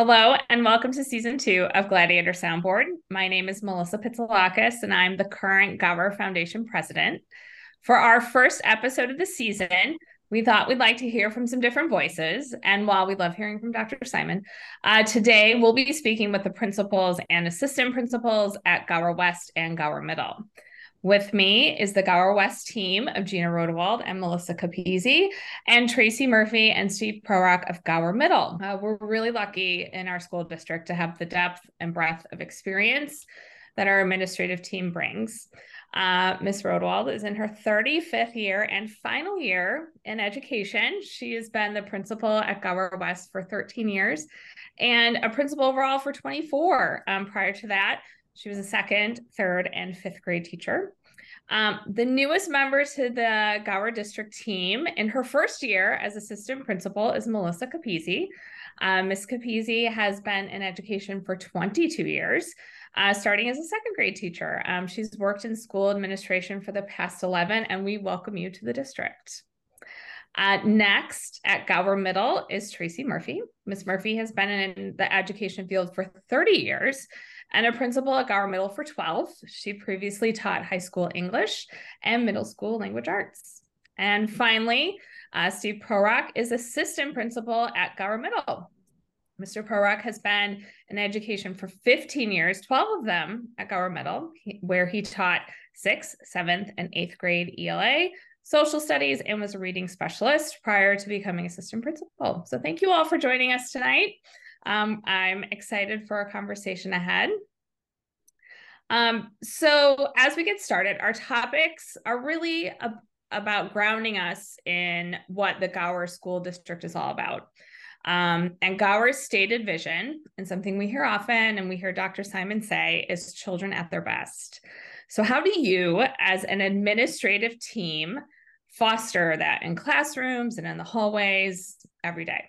Hello, and welcome to season two of Gladiator Soundboard. My name is Melissa Pitsalakis, and I'm the current Gower Foundation president. For our first episode of the season, we thought we'd like to hear from some different voices. And while we love hearing from Dr. Simon, uh, today we'll be speaking with the principals and assistant principals at Gower West and Gower Middle. With me is the Gower West team of Gina Rodewald and Melissa Capizzi, and Tracy Murphy and Steve Prorok of Gower Middle. Uh, we're really lucky in our school district to have the depth and breadth of experience that our administrative team brings. Uh, Miss Rodewald is in her 35th year and final year in education. She has been the principal at Gower West for 13 years and a principal overall for 24. Um, prior to that, she was a second, third, and fifth grade teacher. Um, the newest member to the Gower District team in her first year as assistant principal is Melissa Capizzi. Uh, Miss Capizzi has been in education for 22 years, uh, starting as a second grade teacher. Um, she's worked in school administration for the past 11, and we welcome you to the district. Uh, next at Gower Middle is Tracy Murphy. Miss Murphy has been in the education field for 30 years and a principal at Gower Middle for 12. She previously taught high school English and middle school language arts. And finally, uh, Steve Prorok is assistant principal at Gower Middle. Mr. Prorok has been in education for 15 years, 12 of them at Gower Middle, where he taught sixth, seventh, and eighth grade ELA, social studies, and was a reading specialist prior to becoming assistant principal. So thank you all for joining us tonight. Um, I'm excited for our conversation ahead. Um, so, as we get started, our topics are really about grounding us in what the Gower School District is all about. Um, and Gower's stated vision, and something we hear often and we hear Dr. Simon say, is children at their best. So, how do you, as an administrative team, foster that in classrooms and in the hallways every day?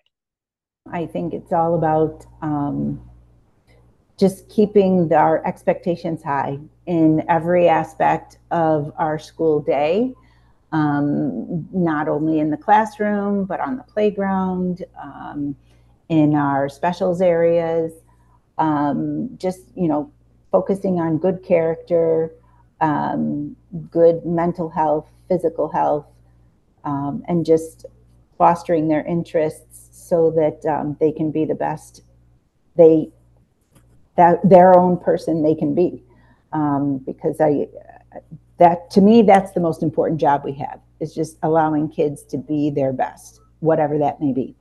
I think it's all about um, just keeping our expectations high in every aspect of our school day, um, not only in the classroom, but on the playground, um, in our specials areas. Um, just, you know, focusing on good character, um, good mental health, physical health, um, and just fostering their interests so that um, they can be the best they that their own person they can be. Um, because i that to me that's the most important job we have is just allowing kids to be their best whatever that may be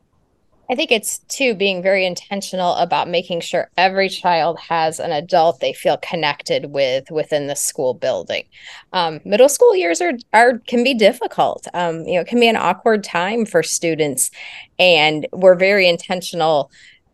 I think it's too being very intentional about making sure every child has an adult they feel connected with within the school building. Um, middle school years are are can be difficult. Um, you know, it can be an awkward time for students, and we're very intentional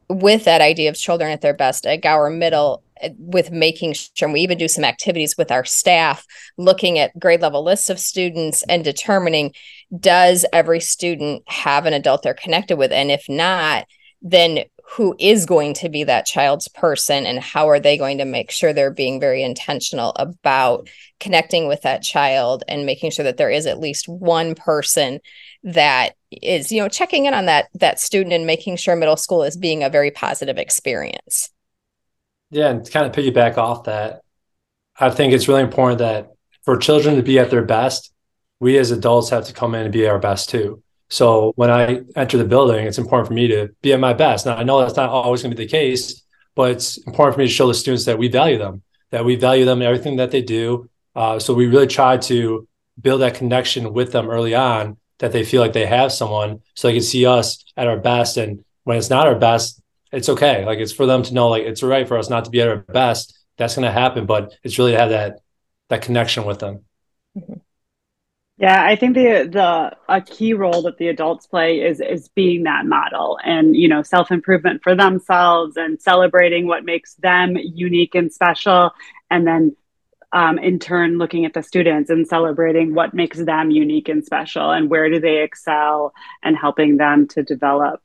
with that idea of children at their best at Gower Middle with making sure we even do some activities with our staff looking at grade level lists of students and determining does every student have an adult they're connected with? And if not then who is going to be that child's person and how are they going to make sure they're being very intentional about connecting with that child and making sure that there is at least one person that is you know checking in on that that student and making sure middle school is being a very positive experience yeah, and kind of piggyback off that, I think it's really important that for children to be at their best, we as adults have to come in and be our best too. So when I enter the building, it's important for me to be at my best. Now I know that's not always going to be the case, but it's important for me to show the students that we value them, that we value them in everything that they do. Uh, so we really try to build that connection with them early on, that they feel like they have someone, so they can see us at our best. And when it's not our best, it's okay. Like it's for them to know like it's right for us not to be at our best. That's going to happen, but it's really to have that that connection with them. Mm-hmm. Yeah, I think the the a key role that the adults play is is being that model and you know self improvement for themselves and celebrating what makes them unique and special, and then um, in turn looking at the students and celebrating what makes them unique and special and where do they excel and helping them to develop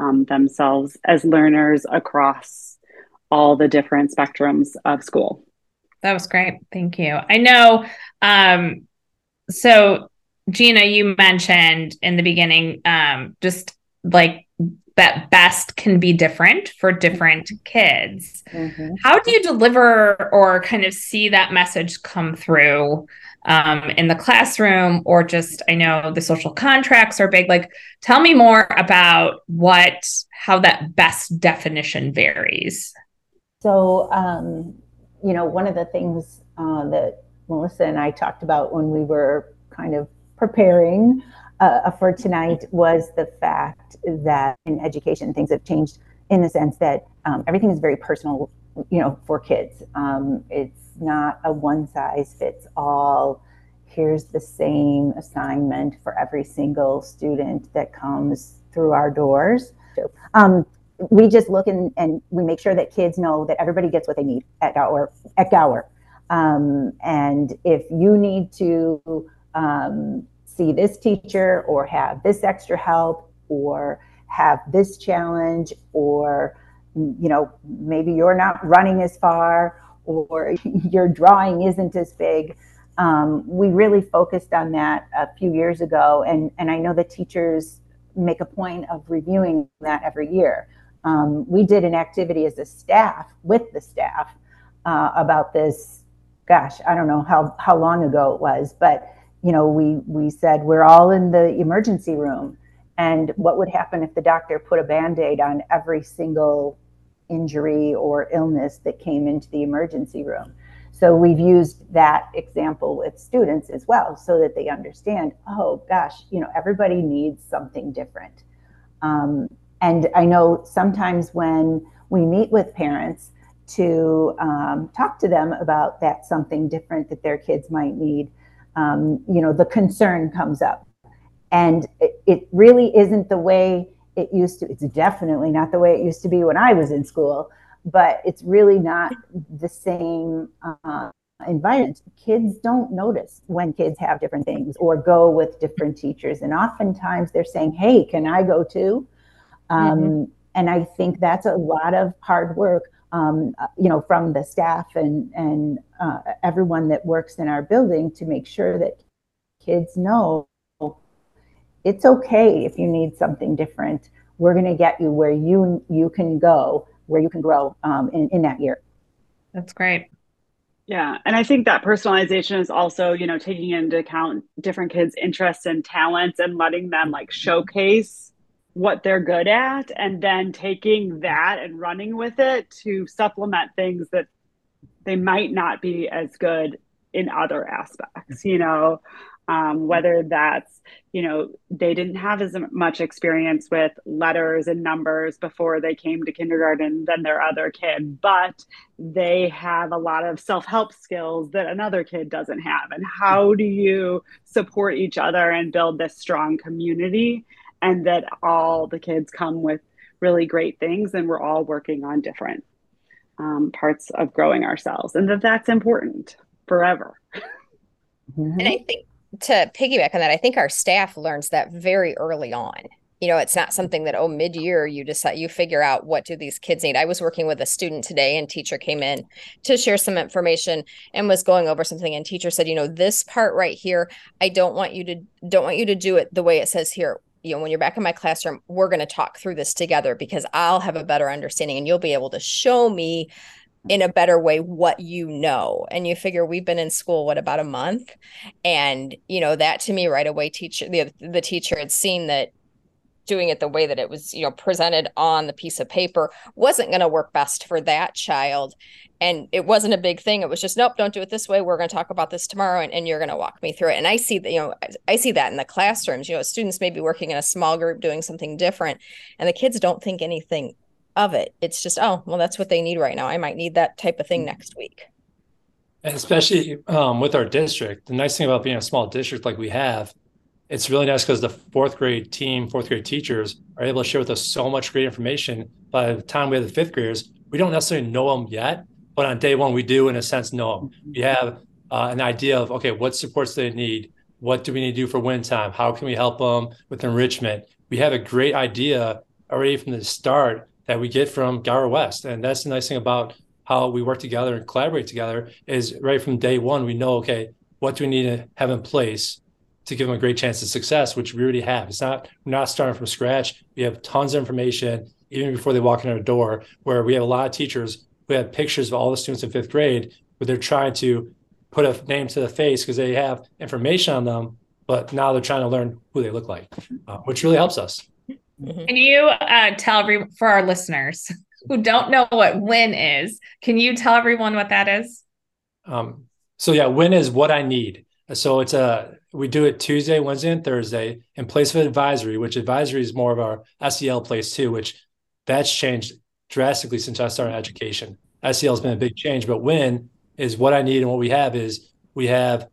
um, themselves as learners across all the different spectrums of school. That was great. Thank you. I know. Um, so, Gina, you mentioned in the beginning um, just like that best can be different for different kids. Mm-hmm. How do you deliver or kind of see that message come through um, in the classroom or just, I know the social contracts are big. Like, tell me more about what, how that best definition varies. So, um, you know, one of the things uh, that Melissa and I talked about when we were kind of preparing uh, for tonight was the fact that in education things have changed in the sense that um, everything is very personal, you know, for kids. Um, it's not a one size fits all. Here's the same assignment for every single student that comes through our doors. Um, we just look and, and we make sure that kids know that everybody gets what they need at Gower. At Gower. Um, and if you need to um, see this teacher or have this extra help or have this challenge or you know maybe you're not running as far or your drawing isn't as big. Um, we really focused on that a few years ago and and i know the teachers make a point of reviewing that every year. Um, we did an activity as a staff with the staff uh, about this gosh i don't know how how long ago it was but you know, we we said we're all in the emergency room, and what would happen if the doctor put a band-aid on every single injury or illness that came into the emergency room? So we've used that example with students as well, so that they understand. Oh gosh, you know, everybody needs something different. Um, and I know sometimes when we meet with parents to um, talk to them about that something different that their kids might need um, you know, the concern comes up. And it, it, really isn't the way it used to. It's definitely not the way it used to be when I was in school, but it's really not the same uh, environment. Kids don't notice when kids have different things or go with different teachers. And oftentimes they're saying, hey, can I go too? Um, mm-hmm. And I think that's a lot of hard work um, uh, you know, from the staff and and uh, everyone that works in our building to make sure that kids know it's okay if you need something different. We're going to get you where you you can go, where you can grow um, in in that year. That's great. Yeah, and I think that personalization is also, you know, taking into account different kids' interests and talents and letting them like showcase what they're good at and then taking that and running with it to supplement things that they might not be as good in other aspects you know um, whether that's you know they didn't have as much experience with letters and numbers before they came to kindergarten than their other kid but they have a lot of self-help skills that another kid doesn't have. And how do you support each other and build this strong community? And that all the kids come with really great things and we're all working on different um, parts of growing ourselves and that that's important forever. And i think to piggyback on that i think our staff learns that very early on. You know it's not something that oh mid-year you decide you figure out what do these kids need. I was working with a student today and teacher came in to share some information and was going over something and teacher said you know this part right here i don't want you to don't want you to do it the way it says here. You know when you're back in my classroom we're going to talk through this together because i'll have a better understanding and you'll be able to show me in a better way what you know. And you figure we've been in school what about a month? And you know that to me right away teacher the, the teacher had seen that doing it the way that it was you know presented on the piece of paper wasn't going to work best for that child. And it wasn't a big thing. It was just nope don't do it this way. We're going to talk about this tomorrow and, and you're going to walk me through it. And i see that you know i see that in the classrooms. You know students may be working in a small group doing something different and the kids don't think anything of it it's just oh well that's what they need right now i might need that type of thing next week and especially um, with our district the nice thing about being a small district like we have it's really nice because the fourth grade team, fourth grade teachers are able to share with us so much great information. By the time we have the fifth graders, we don't necessarily know them yet, but on day one, we do, in a sense, know them. We have uh, an idea of, okay, what supports they need? What do we need to do for win time? How can we help them with enrichment? We have a great idea already from the start that we get from Gower West. And that's the nice thing about how we work together and collaborate together is right from day one, we know, okay, what do we need to have in place to give them a great chance of success, which we already have. It's not we're not starting from scratch. We have tons of information even before they walk in our door. Where we have a lot of teachers who have pictures of all the students in fifth grade, where they're trying to put a name to the face because they have information on them, but now they're trying to learn who they look like, uh, which really helps us. Mm-hmm. Can you uh, tell every for our listeners who don't know what WIN is? Can you tell everyone what that is? Um, so yeah, WIN is what I need. So it's a we do it Tuesday, Wednesday, and Thursday in place of advisory, which advisory is more of our SEL place too, which that's changed drastically since I started education. SEL has been a big change, but WIN is what I need and what we have is we have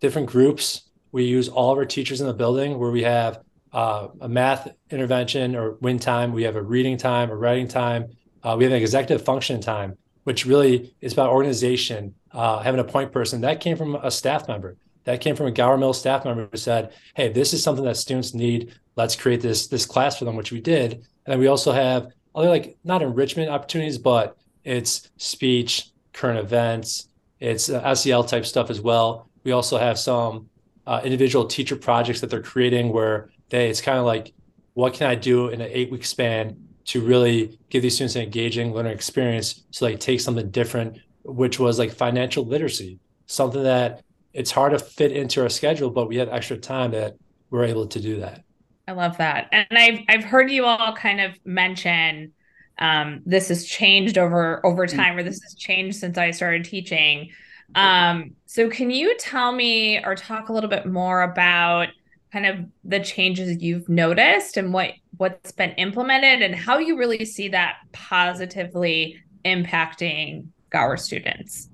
different groups. We use all of our teachers in the building where we have uh, a math intervention or WIN time. We have a reading time, a writing time. Uh, we have an executive function time, which really is about organization, uh, having a point person. That came from a staff member that came from a Gower Mill staff member who said, "Hey, this is something that students need. Let's create this this class for them," which we did. And then we also have other like not enrichment opportunities, but it's speech, current events, it's uh, SEL type stuff as well. We also have some uh, individual teacher projects that they're creating where they it's kind of like, what can I do in an eight week span to really give these students an engaging learning experience so they take something different, which was like financial literacy, something that it's hard to fit into our schedule, but we had extra time that we're able to do that. I love that. And I've I've heard you all kind of mention um, this has changed over over mm. time, or this has changed since I started teaching. Um, so can you tell me or talk a little bit more about kind of the changes you've noticed and what what's been implemented and how you really see that positively impacting our students?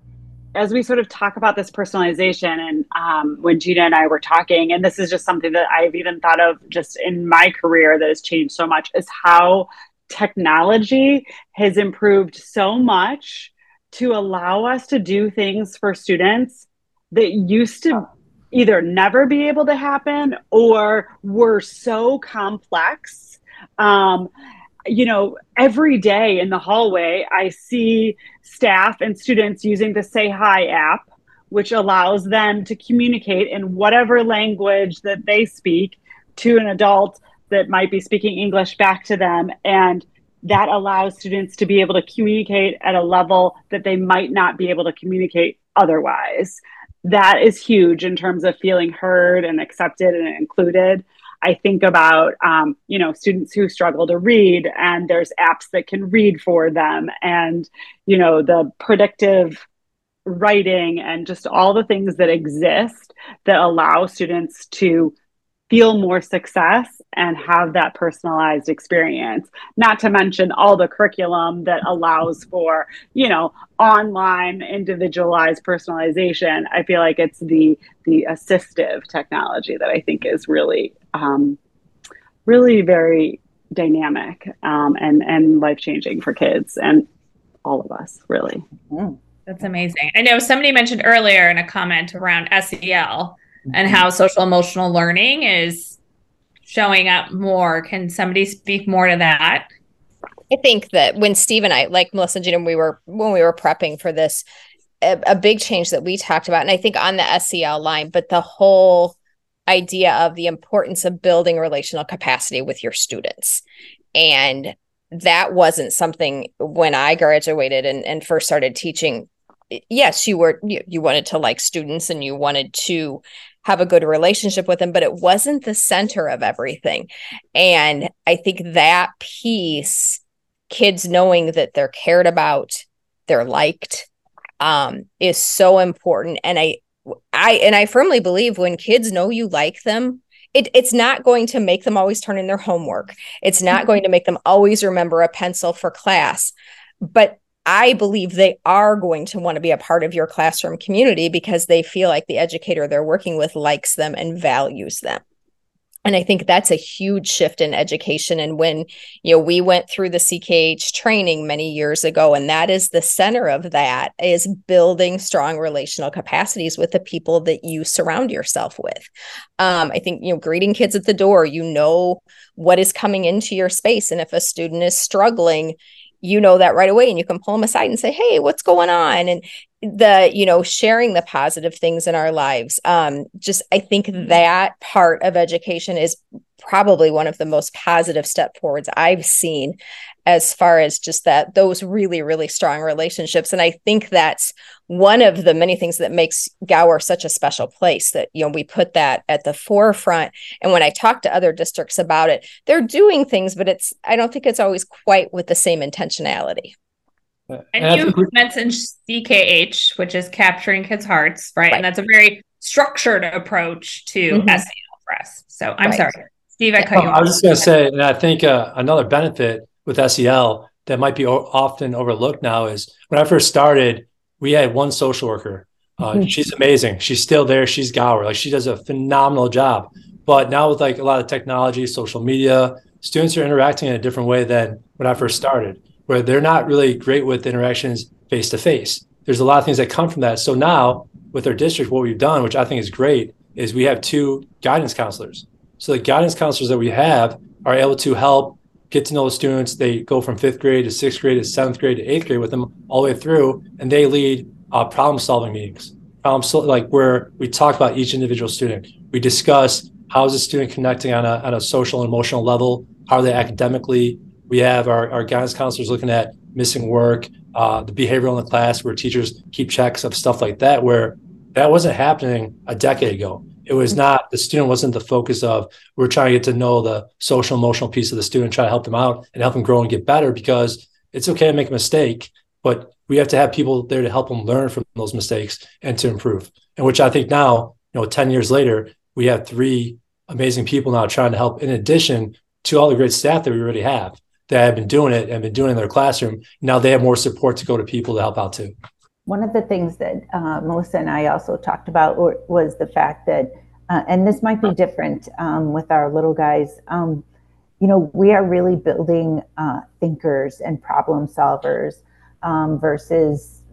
as we sort of talk about this personalization and um, when gina and i were talking and this is just something that i've even thought of just in my career that has changed so much is how technology has improved so much to allow us to do things for students that used to either never be able to happen or were so complex um, you know, every day in the hallway, I see staff and students using the Say Hi app, which allows them to communicate in whatever language that they speak to an adult that might be speaking English back to them. And that allows students to be able to communicate at a level that they might not be able to communicate otherwise. That is huge in terms of feeling heard and accepted and included. I think about, um, you know, students who struggle to read, and there's apps that can read for them, and you know, the predictive writing and just all the things that exist that allow students to feel more success and have that personalized experience. Not to mention all the curriculum that allows for you know online individualized personalization. I feel like it's the the assistive technology that i think is really um, really very dynamic um, and and life changing for kids and all of us really. Mm. that's amazing. I know somebody mentioned earlier in a comment around sel and mm-hmm. how social emotional learning is showing up more. Can somebody speak more to that? I think that when Steve and I, like Melissa and Gina, we were when we were prepping for this, a, a big change that we talked about, and I think on the SEL line, but the whole idea of the importance of building relational capacity with your students. And that wasn't something when I graduated and, and first started teaching. Yes, you were you, you wanted to like students and you wanted to have a good relationship with them, but it wasn't the center of everything. And I think that piece, kids knowing that they're cared about, they're liked, um, is so important. And I, I, and I firmly believe when kids know you like them, it, it's not going to make them always turn in their homework. It's not going to make them always remember a pencil for class. But I believe they are going to want to be a part of your classroom community because they feel like the educator they're working with likes them and values them. And I think that's a huge shift in education. And when, you know, we went through the CKH training many years ago, and that is the center of that is building strong relational capacities with the people that you surround yourself with. Um, I think, you know, greeting kids at the door, you know what is coming into your space. And if a student is struggling, you know that right away and you can pull them aside and say hey what's going on? And the you know sharing the positive things in our lives um just i think that part of education is probably one of the most positive step forwards i've seen as far as just that those really really strong relationships and i think that's one of the many things that makes gower such a special place that you know we put that at the forefront and when i talk to other districts about it they're doing things but it's i don't think it's always quite with the same intentionality and, and you mentioned CKH, which is capturing kids' hearts, right? right? And that's a very structured approach to mm-hmm. SEL for us. So I'm right. sorry, Steve, I cut you off. I was just going to say, and I think uh, another benefit with SEL that might be o- often overlooked now is when I first started, we had one social worker. Uh, mm-hmm. She's amazing. She's still there. She's Gower. Like she does a phenomenal job. But now with like a lot of technology, social media, students are interacting in a different way than when I first started where they're not really great with interactions face to face. There's a lot of things that come from that. So now with our district, what we've done, which I think is great, is we have two guidance counselors. So the guidance counselors that we have are able to help get to know the students. They go from fifth grade to sixth grade to seventh grade to eighth grade with them all the way through, and they lead uh, problem solving meetings. Problem so, like where we talk about each individual student. We discuss how is the student connecting on a, on a social and emotional level. How are they academically? We have our, our guidance counselors looking at missing work, uh, the behavioral in the class where teachers keep checks of stuff like that, where that wasn't happening a decade ago. It was mm-hmm. not, the student wasn't the focus of, we're trying to get to know the social emotional piece of the student, try to help them out and help them grow and get better because it's okay to make a mistake, but we have to have people there to help them learn from those mistakes and to improve. And which I think now, you know, 10 years later, we have three amazing people now trying to help in addition to all the great staff that we already have that have been doing it and been doing it in their classroom. Now they have more support to go to people to help out too. One of the things that uh, Melissa and I also talked about was the fact that, uh, and this might be different um, with our little guys. Um, you know, we are really building uh, thinkers and problem solvers um, versus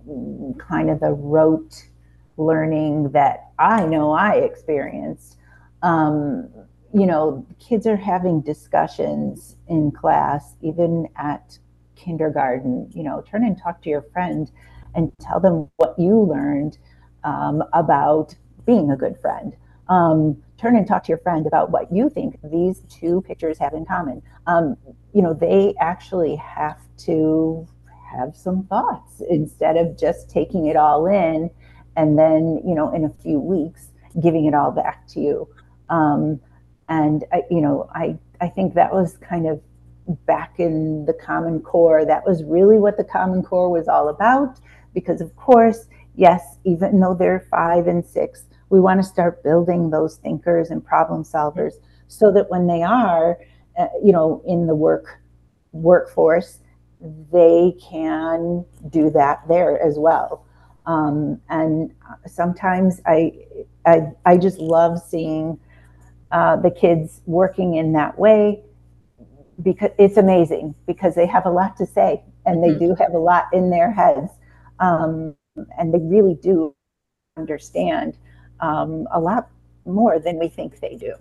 kind of the rote learning that I know I experienced. Um, you know, kids are having discussions in class, even at kindergarten. You know, turn and talk to your friend and tell them what you learned um, about being a good friend. Um, turn and talk to your friend about what you think these two pictures have in common. Um, you know, they actually have to have some thoughts instead of just taking it all in and then, you know, in a few weeks, giving it all back to you. Um, and I, you know, I I think that was kind of back in the Common Core. That was really what the Common Core was all about. Because of course, yes, even though they're five and six, we want to start building those thinkers and problem solvers so that when they are, uh, you know, in the work workforce, they can do that there as well. Um, and sometimes I, I, I just love seeing uh, the kids working in that way because it's amazing because they have a lot to say and they mm-hmm. do have a lot in their heads um, and they really do understand um, a lot more than we think they do.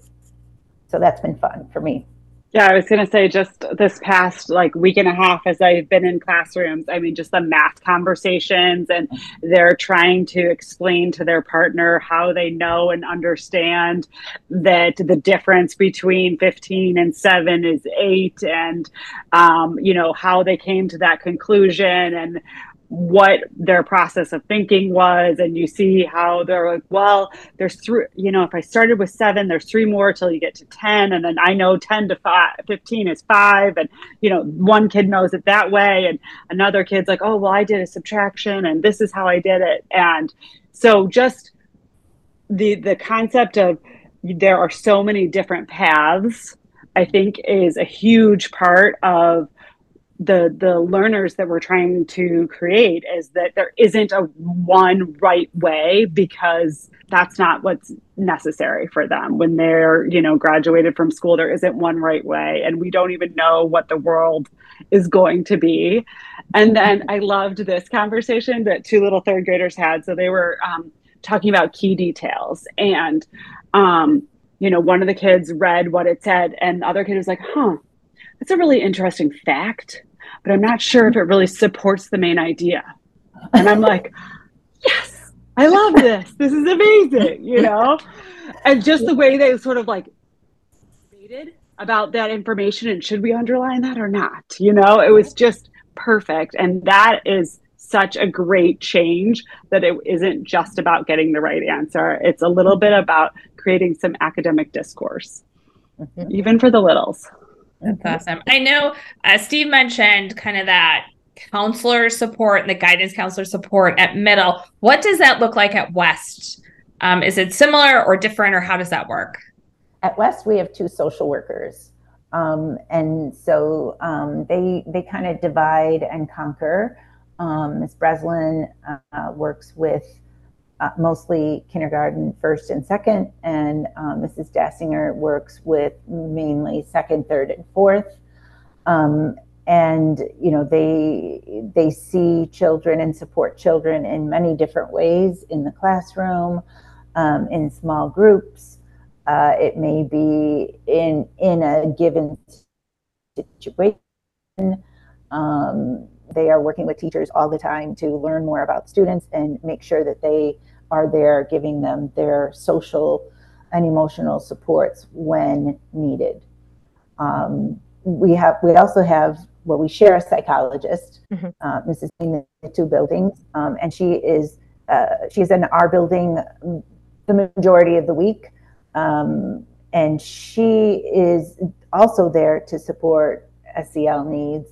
So that's been fun for me. Yeah, I was going to say just this past like week and a half as I've been in classrooms, I mean, just the math conversations and they're trying to explain to their partner how they know and understand that the difference between 15 and 7 is 8 and, um, you know, how they came to that conclusion and what their process of thinking was and you see how they're like well there's three you know if i started with seven there's three more till you get to 10 and then i know 10 to 5 15 is 5 and you know one kid knows it that way and another kid's like oh well i did a subtraction and this is how i did it and so just the the concept of there are so many different paths i think is a huge part of the the learners that we're trying to create is that there isn't a one right way because that's not what's necessary for them. When they're you know graduated from school there isn't one right way and we don't even know what the world is going to be. And then i loved this conversation that two little third graders had. So they were um, talking about key details. And um, you know one of the kids read what it said and the other kid was like huh that's a really interesting fact, but I'm not sure if it really supports the main idea. And I'm like, yes, I love this. This is amazing, you know? And just the way they sort of like stated about that information and should we underline that or not? You know, it was just perfect. And that is such a great change that it isn't just about getting the right answer. It's a little bit about creating some academic discourse, mm-hmm. even for the littles. That's awesome. I know uh, Steve mentioned kind of that counselor support and the guidance counselor support at middle. What does that look like at West? Um, is it similar or different, or how does that work? At West, we have two social workers. Um, and so um, they they kind of divide and conquer. Um, Ms. Breslin uh, works with uh, mostly kindergarten first and second, and uh, Mrs. Dassinger works with mainly second, third, and fourth. Um, and you know they they see children and support children in many different ways in the classroom, um, in small groups. Uh, it may be in in a given situation. Um, they are working with teachers all the time to learn more about students and make sure that they are there giving them their social and emotional supports when needed. Um, we have we also have well we share a psychologist, mm-hmm. uh, Mrs. in the two buildings, um, and she is uh, she's in our building the majority of the week, um, and she is also there to support SEL needs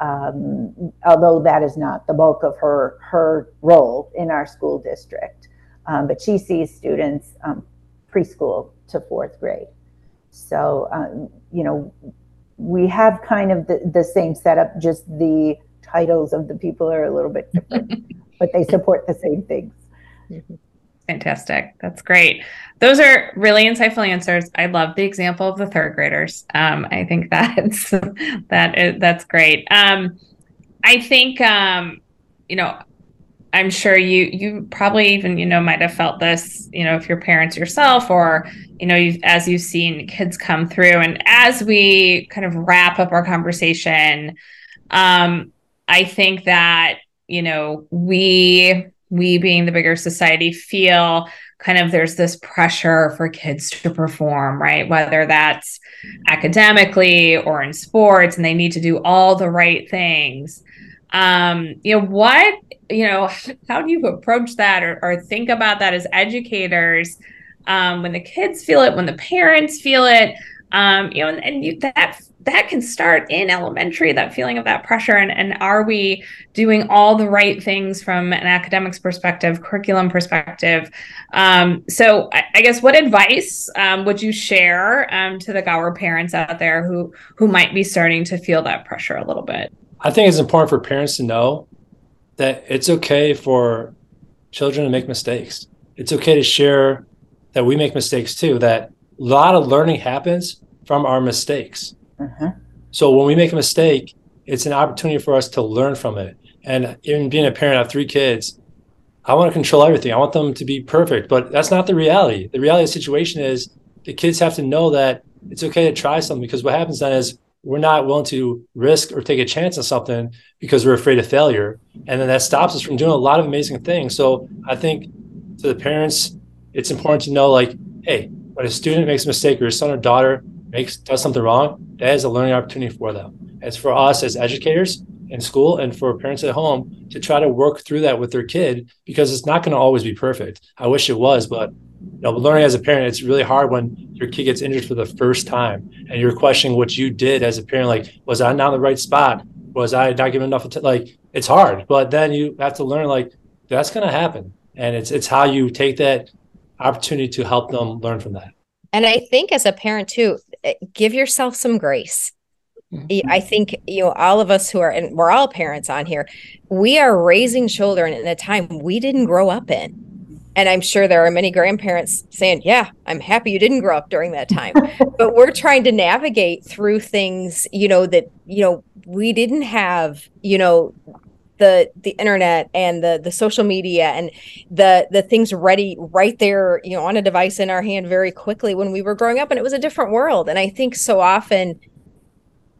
um, although that is not the bulk of her her role in our school district. Um, but she sees students um, preschool to fourth grade. So um, you know, we have kind of the, the same setup, just the titles of the people are a little bit different, but they support the same things. Fantastic. That's great. Those are really insightful answers. I love the example of the third graders. Um, I think that's that is that's great. Um, I think um, you know, I'm sure you you probably even you know might have felt this you know if you're parents yourself or you know you as you've seen kids come through and as we kind of wrap up our conversation, um, I think that you know we we being the bigger society feel kind of there's this pressure for kids to perform, right? Whether that's academically or in sports, and they need to do all the right things. Um, you know, what, you know, how do you approach that or, or think about that as educators um, when the kids feel it, when the parents feel it? Um, you know, and, and you, that that can start in elementary that feeling of that pressure. And, and are we doing all the right things from an academics perspective curriculum perspective? Um, so I, I, guess what advice um, would you share um, to the gower parents out there who who might be starting to feel that pressure a little bit i think it's important for parents to know that it's okay for children to make mistakes it's okay to share that we make mistakes too that a lot of learning happens from our mistakes Mm-hmm. So when we make a mistake, it's an opportunity for us to learn from it. And even being a parent, I have three kids. I want to control everything. I want them to be perfect, but that's not the reality. The reality of the situation is the kids have to know that it's okay to try something because what happens then is we're not willing to risk or take a chance on something because we're afraid of failure. And then that stops us from doing a lot of amazing things. So I think to the parents, it's important to know like, hey, when a student makes a mistake or a son or daughter makes does something wrong, that is a learning opportunity for them. It's for us as educators in school and for parents at home to try to work through that with their kid because it's not going to always be perfect. I wish it was, but you know, learning as a parent, it's really hard when your kid gets injured for the first time and you're questioning what you did as a parent. Like, was I not in the right spot? Was I not giving enough? attention? like, it's hard, but then you have to learn like that's going to happen, and it's it's how you take that opportunity to help them learn from that. And I think as a parent too, eh, give yourself some grace. Mm-hmm. I think you know all of us who are and we're all parents on here. We are raising children in a time we didn't grow up in. And I'm sure there are many grandparents saying, "Yeah, I'm happy you didn't grow up during that time." but we're trying to navigate through things, you know, that you know we didn't have, you know, the the internet and the the social media and the the things ready right there you know on a device in our hand very quickly when we were growing up and it was a different world and i think so often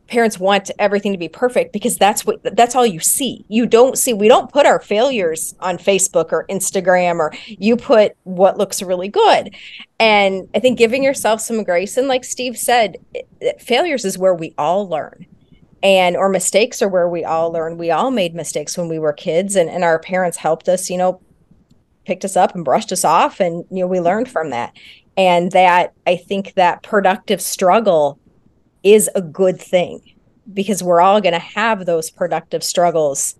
parents want everything to be perfect because that's what that's all you see. You don't see we don't put our failures on facebook or instagram or you put what looks really good. And i think giving yourself some grace and like steve said failures is where we all learn. And or mistakes are where we all learn. We all made mistakes when we were kids and, and our parents helped us you know picked us up and brushed us off and you know we learned from that. And that i think that productive struggle is a good thing because we're all going to have those productive struggles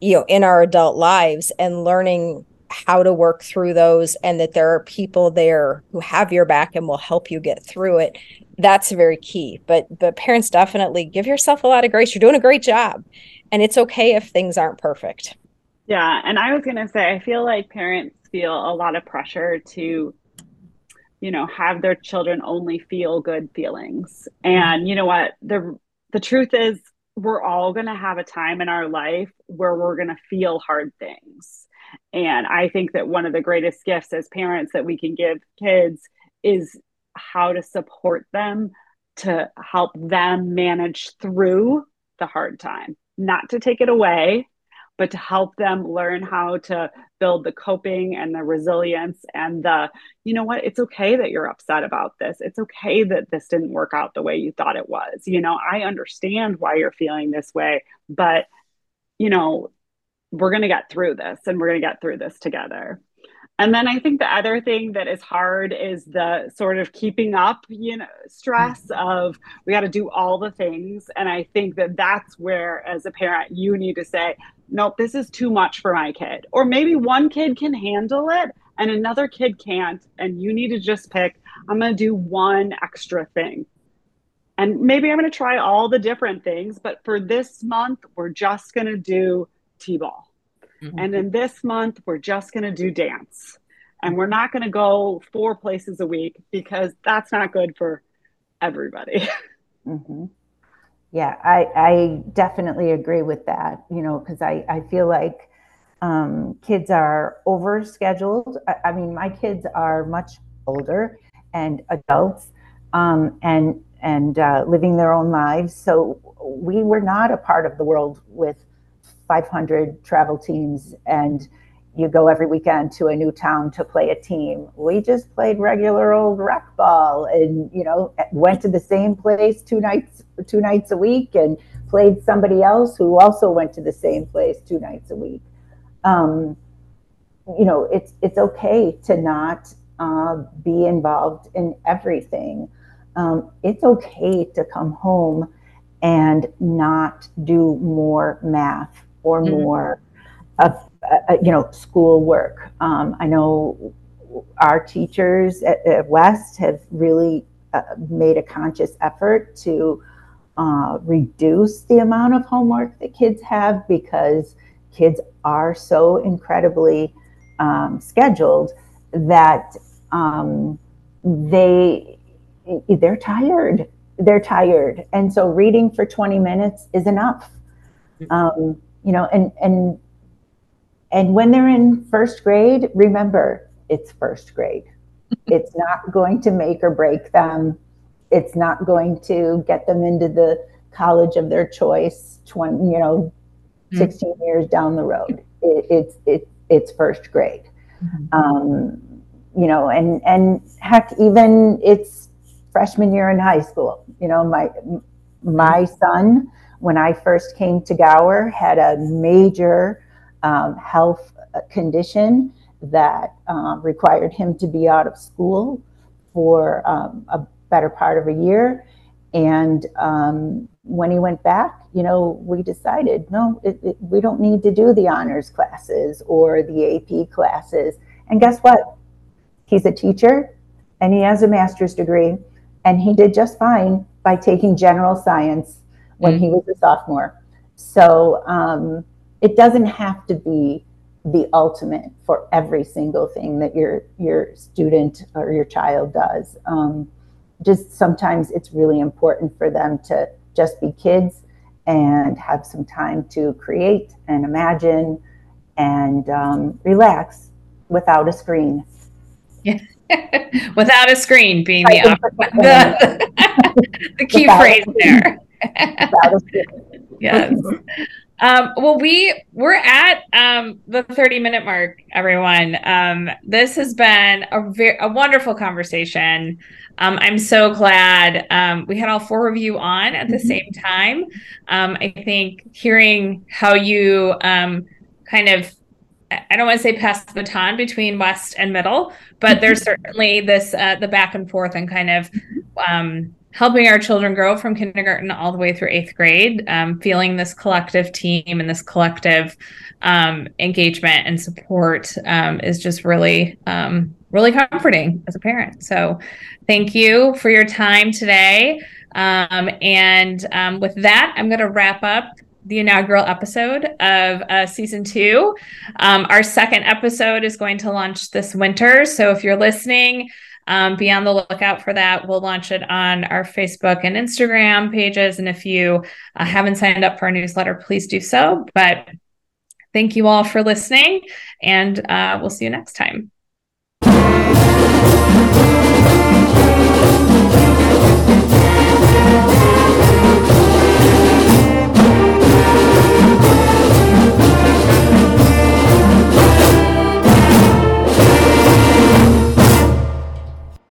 you know in our adult lives and learning how to work through those and that there are people there who have your back and will help you get through it. That's very key. But but parents definitely give yourself a lot of grace. You're doing a great job. And it's okay if things aren't perfect. Yeah. And i was going to say i feel like parents feel a lot of pressure to you know have their children only feel good feelings. And you know what? The the truth is we're all going to have a time in our life where we're going to feel hard things. And i think that one of the greatest gifts as parents that we can give kids is how to support them to help them manage through the hard time not to take it away but to help them learn how to build the coping and the resilience and the, you know what, it's okay that you're upset about this. It's okay that this didn't work out the way you thought it was. You know, I understand why you're feeling this way, but, you know, we're going to get through this and we're going to get through this together. And then I think the other thing that is hard is the sort of keeping up, you know, stress mm-hmm. of we got to do all the things. And I think that that's where, as a parent, you need to say, nope, this is too much for my kid. Or maybe one kid can handle it and another kid can't. And you need to just pick, I'm going to do one extra thing. And maybe I'm going to try all the different things. But for this month, we're just going to do T ball Mm-hmm. And then this month, we're just going to do dance. And we're not going to go four places a week because that's not good for everybody. Mm-hmm. Yeah, I, I definitely agree with that, you know, because I, I feel like um, kids are overscheduled. I, I mean, my kids are much older and adults um, and and uh, living their own lives. So we were not a part of the world with 500 travel teams and you go every weekend to a new town to play a team. We just played regular old rec ball and you know went to the same place two nights two nights a week and played somebody else who also went to the same place two nights a week. Um, you know, it's it's okay to not uh, be involved in everything. Um, it's okay to come home and not do more math or mm-hmm. more of uh, you know school work. Um, I know our teachers at, at West have really uh, made a conscious effort to uh, reduce the amount of homework that kids have because kids are so incredibly um, scheduled that um, they they're tired they're tired and so reading for 20 minutes is enough mm-hmm. um, you know, and and and when they're in first grade, remember it's first grade. it's not going to make or break them. It's not going to get them into the college of their choice 20, you know, mm-hmm. 16 years down the road. It, it's it, it's first grade. Mm-hmm. Um, you know, and and heck, even it's freshman year in high school. You know, my my son when I first came to Gower, had a major um, health condition that um, required him to be out of school for um, a better part of a year. And um, when he went back, you know, we decided no, it, it, we don't need to do the honors classes or the AP classes. And guess what? He's a teacher and he has a master's degree, and he did just fine by taking general science when mm-hmm. he was a sophomore. So um, it doesn't have to be the ultimate for every single thing that your your student or your child does. Um, just sometimes it's really important for them to just be kids and have some time to create and imagine and um, relax without a screen. Yeah. without a screen being the, the, the key phrase there. yes. Um, well, we we're at um, the 30 minute mark, everyone. Um, this has been a very a wonderful conversation. Um, I'm so glad um, we had all four of you on at the mm-hmm. same time. Um, I think hearing how you um, kind of I don't want to say pass the baton between West and Middle, but mm-hmm. there's certainly this uh, the back and forth and kind of um, helping our children grow from kindergarten all the way through eighth grade, um, feeling this collective team and this collective um, engagement and support um, is just really, um, really comforting as a parent. So, thank you for your time today. Um, and um, with that, I'm going to wrap up the inaugural episode of uh, season two. our second episode is going to launch this winter. So, if you're listening, um, be on the lookout for that. We'll launch it on our Facebook and Instagram pages. And if you uh, haven't signed up for our newsletter, please do so. But thank you all for listening, and uh, we'll see you next time.